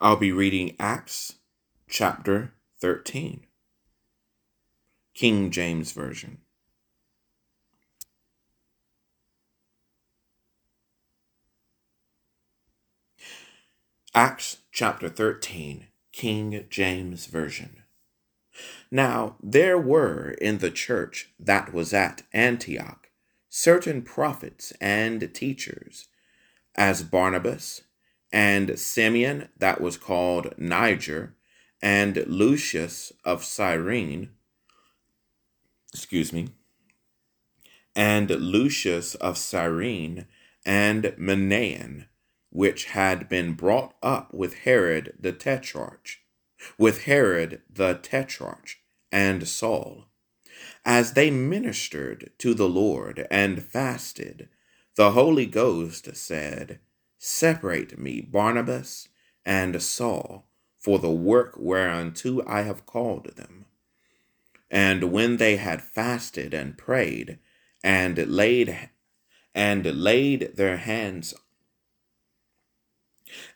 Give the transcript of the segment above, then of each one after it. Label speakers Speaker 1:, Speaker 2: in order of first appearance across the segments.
Speaker 1: I'll be reading Acts chapter 13, King James Version. Acts chapter 13, King James Version. Now there were in the church that was at Antioch certain prophets and teachers, as Barnabas, and Simeon that was called Niger, and Lucius of Cyrene, excuse me, and Lucius of Cyrene, and Manaen, which had been brought up with Herod the Tetrarch, with Herod the Tetrarch, and Saul. As they ministered to the Lord and fasted, the Holy Ghost said, Separate me, Barnabas and Saul, for the work whereunto I have called them. And when they had fasted and prayed, and laid and laid their hands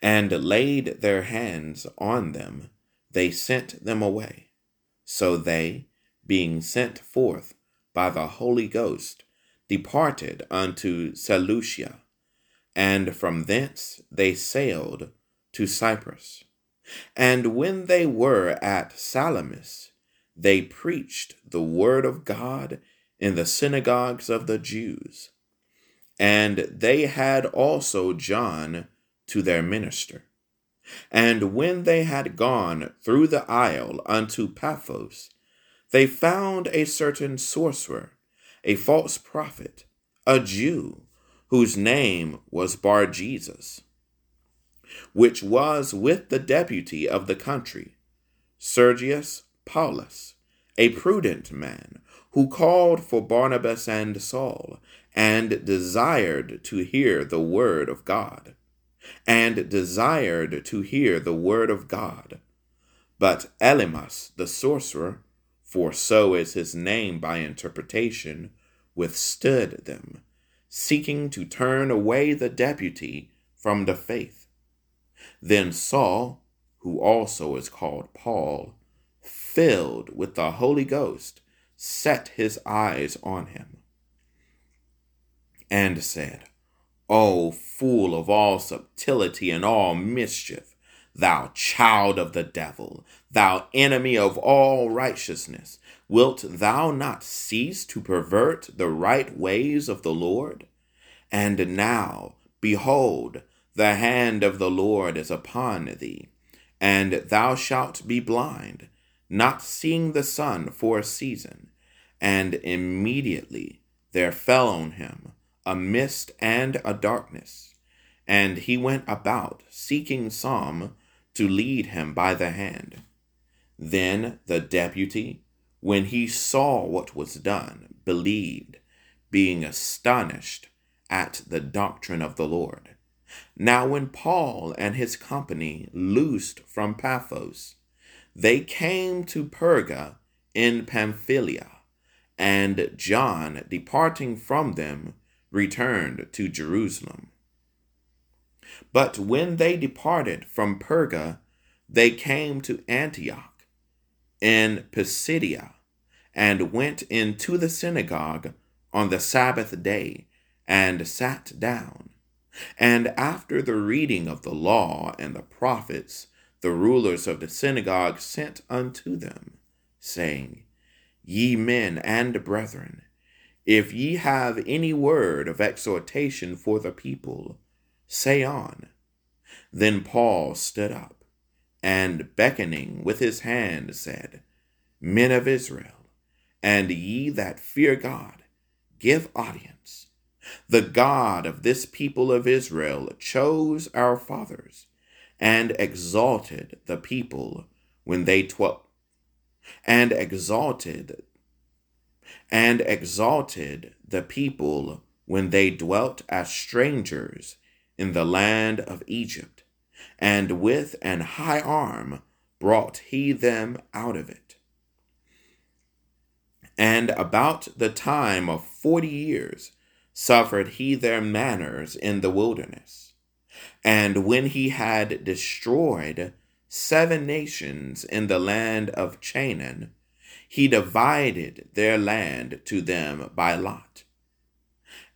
Speaker 1: and laid their hands on them, they sent them away. So they, being sent forth by the Holy Ghost, departed unto Seleucia, and from thence they sailed to Cyprus. And when they were at Salamis, they preached the word of God in the synagogues of the Jews. And they had also John to their minister. And when they had gone through the isle unto Paphos, they found a certain sorcerer, a false prophet, a Jew, whose name was Bar Jesus, which was with the deputy of the country, Sergius Paulus, a prudent man, who called for Barnabas and Saul, and desired to hear the word of God and desired to hear the word of God. But Elymas the sorcerer, for so is his name by interpretation, withstood them, seeking to turn away the deputy from the faith. Then Saul, who also is called Paul, filled with the Holy Ghost, set his eyes on him, and said, O fool of all subtlety and all mischief, thou child of the devil, thou enemy of all righteousness, wilt thou not cease to pervert the right ways of the Lord? And now, behold, the hand of the Lord is upon thee, and thou shalt be blind, not seeing the sun for a season. And immediately there fell on him a mist and a darkness. And he went about seeking some to lead him by the hand. Then the deputy, when he saw what was done, believed, being astonished at the doctrine of the Lord. Now, when Paul and his company loosed from Paphos, they came to Perga in Pamphylia, and John, departing from them, returned to Jerusalem. But when they departed from Perga, they came to Antioch in Pisidia, and went into the synagogue on the Sabbath day, and sat down. And after the reading of the law and the prophets, the rulers of the synagogue sent unto them, saying, Ye men and brethren, if ye have any word of exhortation for the people, say on. Then Paul stood up, and beckoning with his hand said, Men of Israel, and ye that fear God, give audience. The God of this people of Israel chose our fathers, and exalted the people when they dwelt, and exalted and exalted the people when they dwelt as strangers in the land of Egypt, and with an high arm brought he them out of it. And about the time of forty years suffered he their manners in the wilderness. And when he had destroyed seven nations in the land of Canaan, he divided their land to them by lot.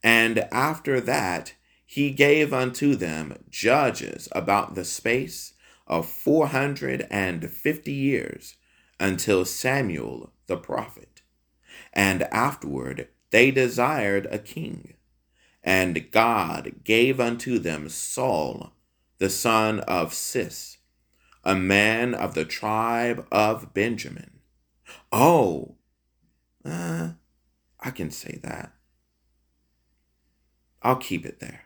Speaker 1: And after that, he gave unto them judges about the space of four hundred and fifty years until Samuel the prophet. And afterward they desired a king. And God gave unto them Saul, the son of Cis, a man of the tribe of Benjamin. Oh, uh, I can say that. I'll keep it there.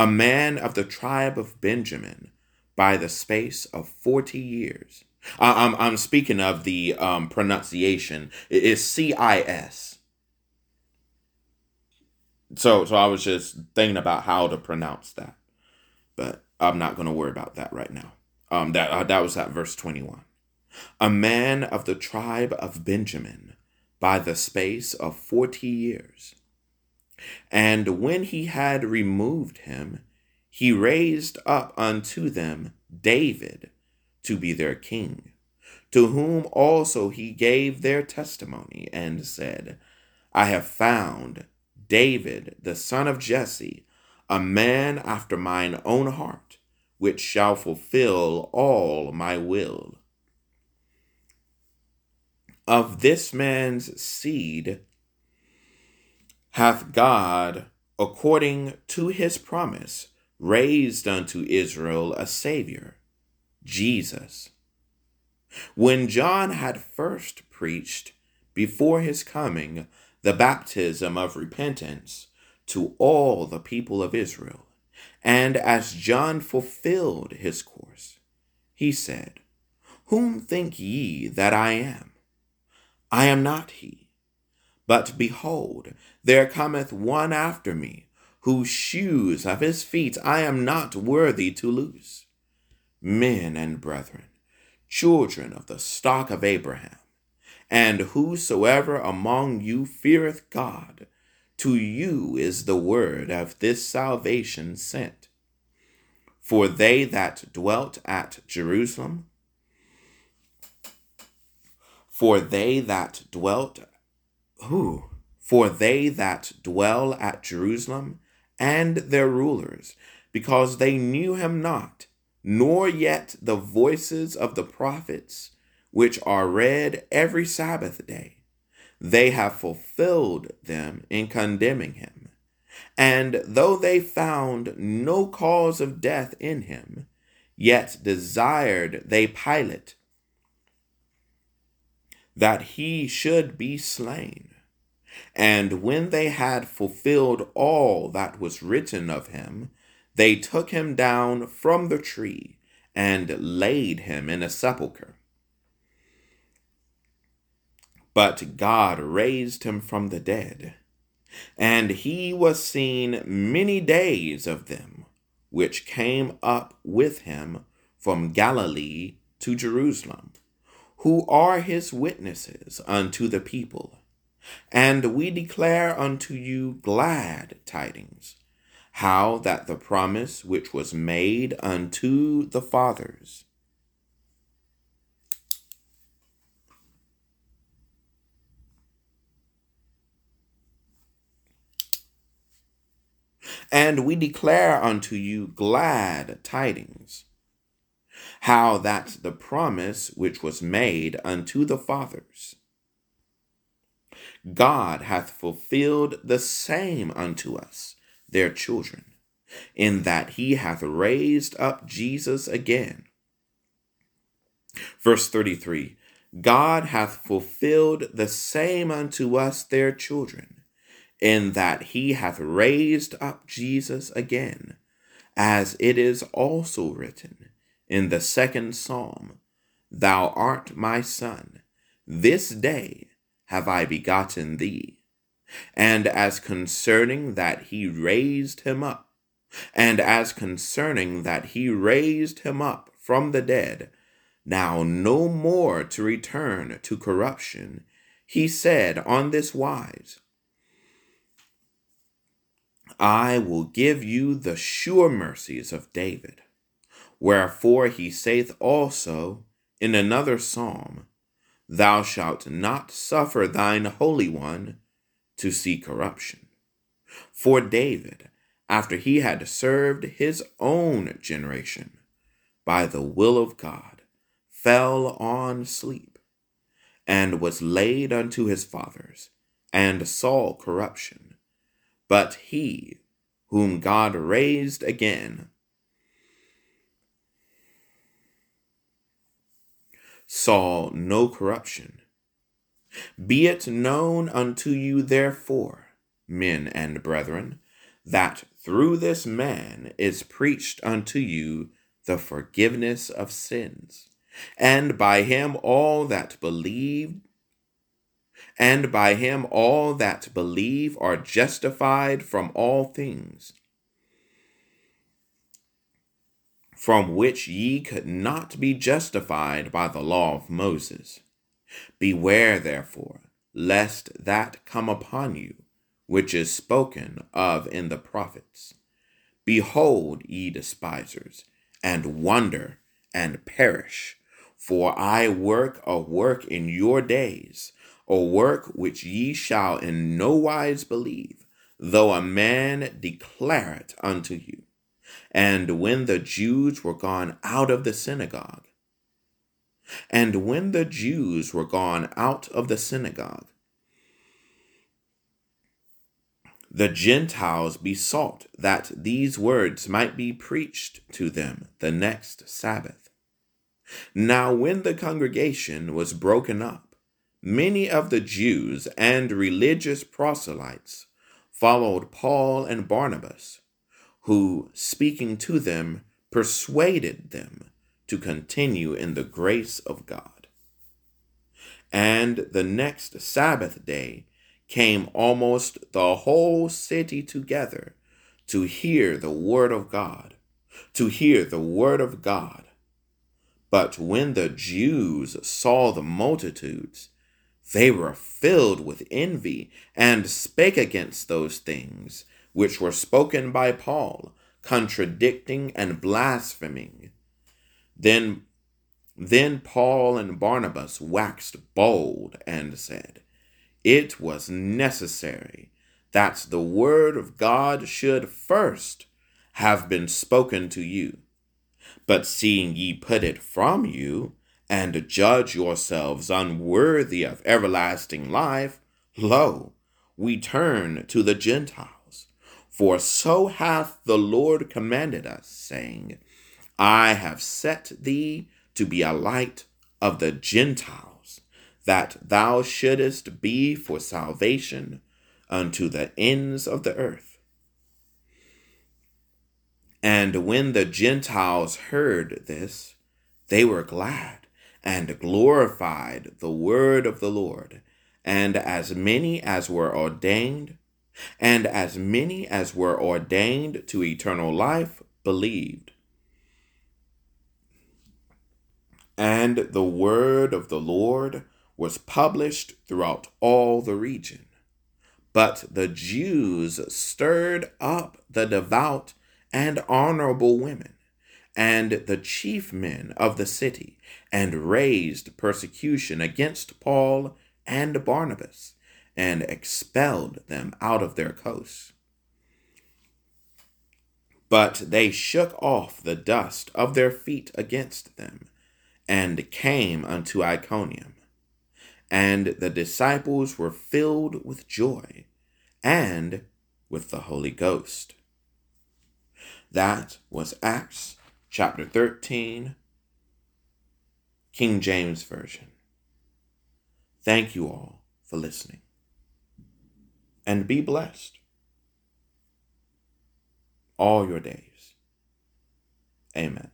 Speaker 1: A man of the tribe of Benjamin by the space of 40 years. I'm, I'm speaking of the um, pronunciation. It is C I S. So, so I was just thinking about how to pronounce that, but I'm not going to worry about that right now. Um, that uh, that was at verse 21. A man of the tribe of Benjamin, by the space of forty years. And when he had removed him, he raised up unto them David to be their king, to whom also he gave their testimony and said, I have found David, the son of Jesse, a man after mine own heart, which shall fulfill all my will. Of this man's seed hath God, according to his promise, raised unto Israel a Savior, Jesus. When John had first preached before his coming the baptism of repentance to all the people of Israel, and as John fulfilled his course, he said, Whom think ye that I am? I am not he. But behold, there cometh one after me, whose shoes of his feet I am not worthy to loose. Men and brethren, children of the stock of Abraham, and whosoever among you feareth God, to you is the word of this salvation sent. For they that dwelt at Jerusalem, for they that dwelt, who? For they that dwell at Jerusalem and their rulers, because they knew him not, nor yet the voices of the prophets, which are read every Sabbath day. They have fulfilled them in condemning him. And though they found no cause of death in him, yet desired they Pilate that he should be slain. And when they had fulfilled all that was written of him, they took him down from the tree and laid him in a sepulchre. But God raised him from the dead, and he was seen many days of them which came up with him from Galilee to Jerusalem, who are his witnesses unto the people. And we declare unto you glad tidings, how that the promise which was made unto the fathers And we declare unto you glad tidings, how that the promise which was made unto the fathers God hath fulfilled the same unto us, their children, in that he hath raised up Jesus again. Verse 33 God hath fulfilled the same unto us, their children, in that he hath raised up Jesus again, as it is also written in the second psalm Thou art my son, this day have I begotten thee. And as concerning that he raised him up, and as concerning that he raised him up from the dead, now no more to return to corruption, he said on this wise, I will give you the sure mercies of David. Wherefore he saith also in another psalm, Thou shalt not suffer thine Holy One to see corruption. For David, after he had served his own generation by the will of God, fell on sleep, and was laid unto his fathers, and saw corruption. But he, whom God raised again, saw no corruption. Be it known unto you, therefore, men and brethren, that through this man is preached unto you the forgiveness of sins, and by him all that believe, and by him all that believe are justified from all things from which ye could not be justified by the law of Moses. Beware therefore, lest that come upon you, which is spoken of in the prophets. Behold, ye despisers, and wonder and perish. For I work a work in your days, a work which ye shall in no wise believe, though a man declare it unto you. And when the Jews were gone out of the synagogue, and when the Jews were gone out of the synagogue, the Gentiles besought that these words might be preached to them the next Sabbath. Now, when the congregation was broken up, many of the Jews and religious proselytes followed Paul and Barnabas who, speaking to them, persuaded them to continue in the grace of God. And the next Sabbath day came almost the whole city together to hear the word of God, to hear the word of God. But when the Jews saw the multitudes, they were filled with envy and spake against those things which were spoken by Paul, contradicting and blaspheming. Then, then Paul and Barnabas waxed bold and said, It was necessary that the word of God should first have been spoken to you. But seeing ye put it from you, and judge yourselves unworthy of everlasting life, lo, we turn to the Gentiles. For so hath the Lord commanded us, saying, I have set thee to be a light of the Gentiles, that thou shouldest be for salvation unto the ends of the earth. And when the Gentiles heard this, they were glad and glorified the word of the Lord. And as many as were ordained and as many as were ordained to eternal life believed. And the word of the Lord was published throughout all the region. But the Jews stirred up the devout and honorable women and the chief men of the city and raised persecution against Paul and Barnabas and expelled them out of their coasts. But they shook off the dust of their feet against them, and came unto Iconium. And the disciples were filled with joy and with the Holy Ghost. That was Acts chapter 13, King James Version. Thank you all for listening and be blessed all your days. Amen.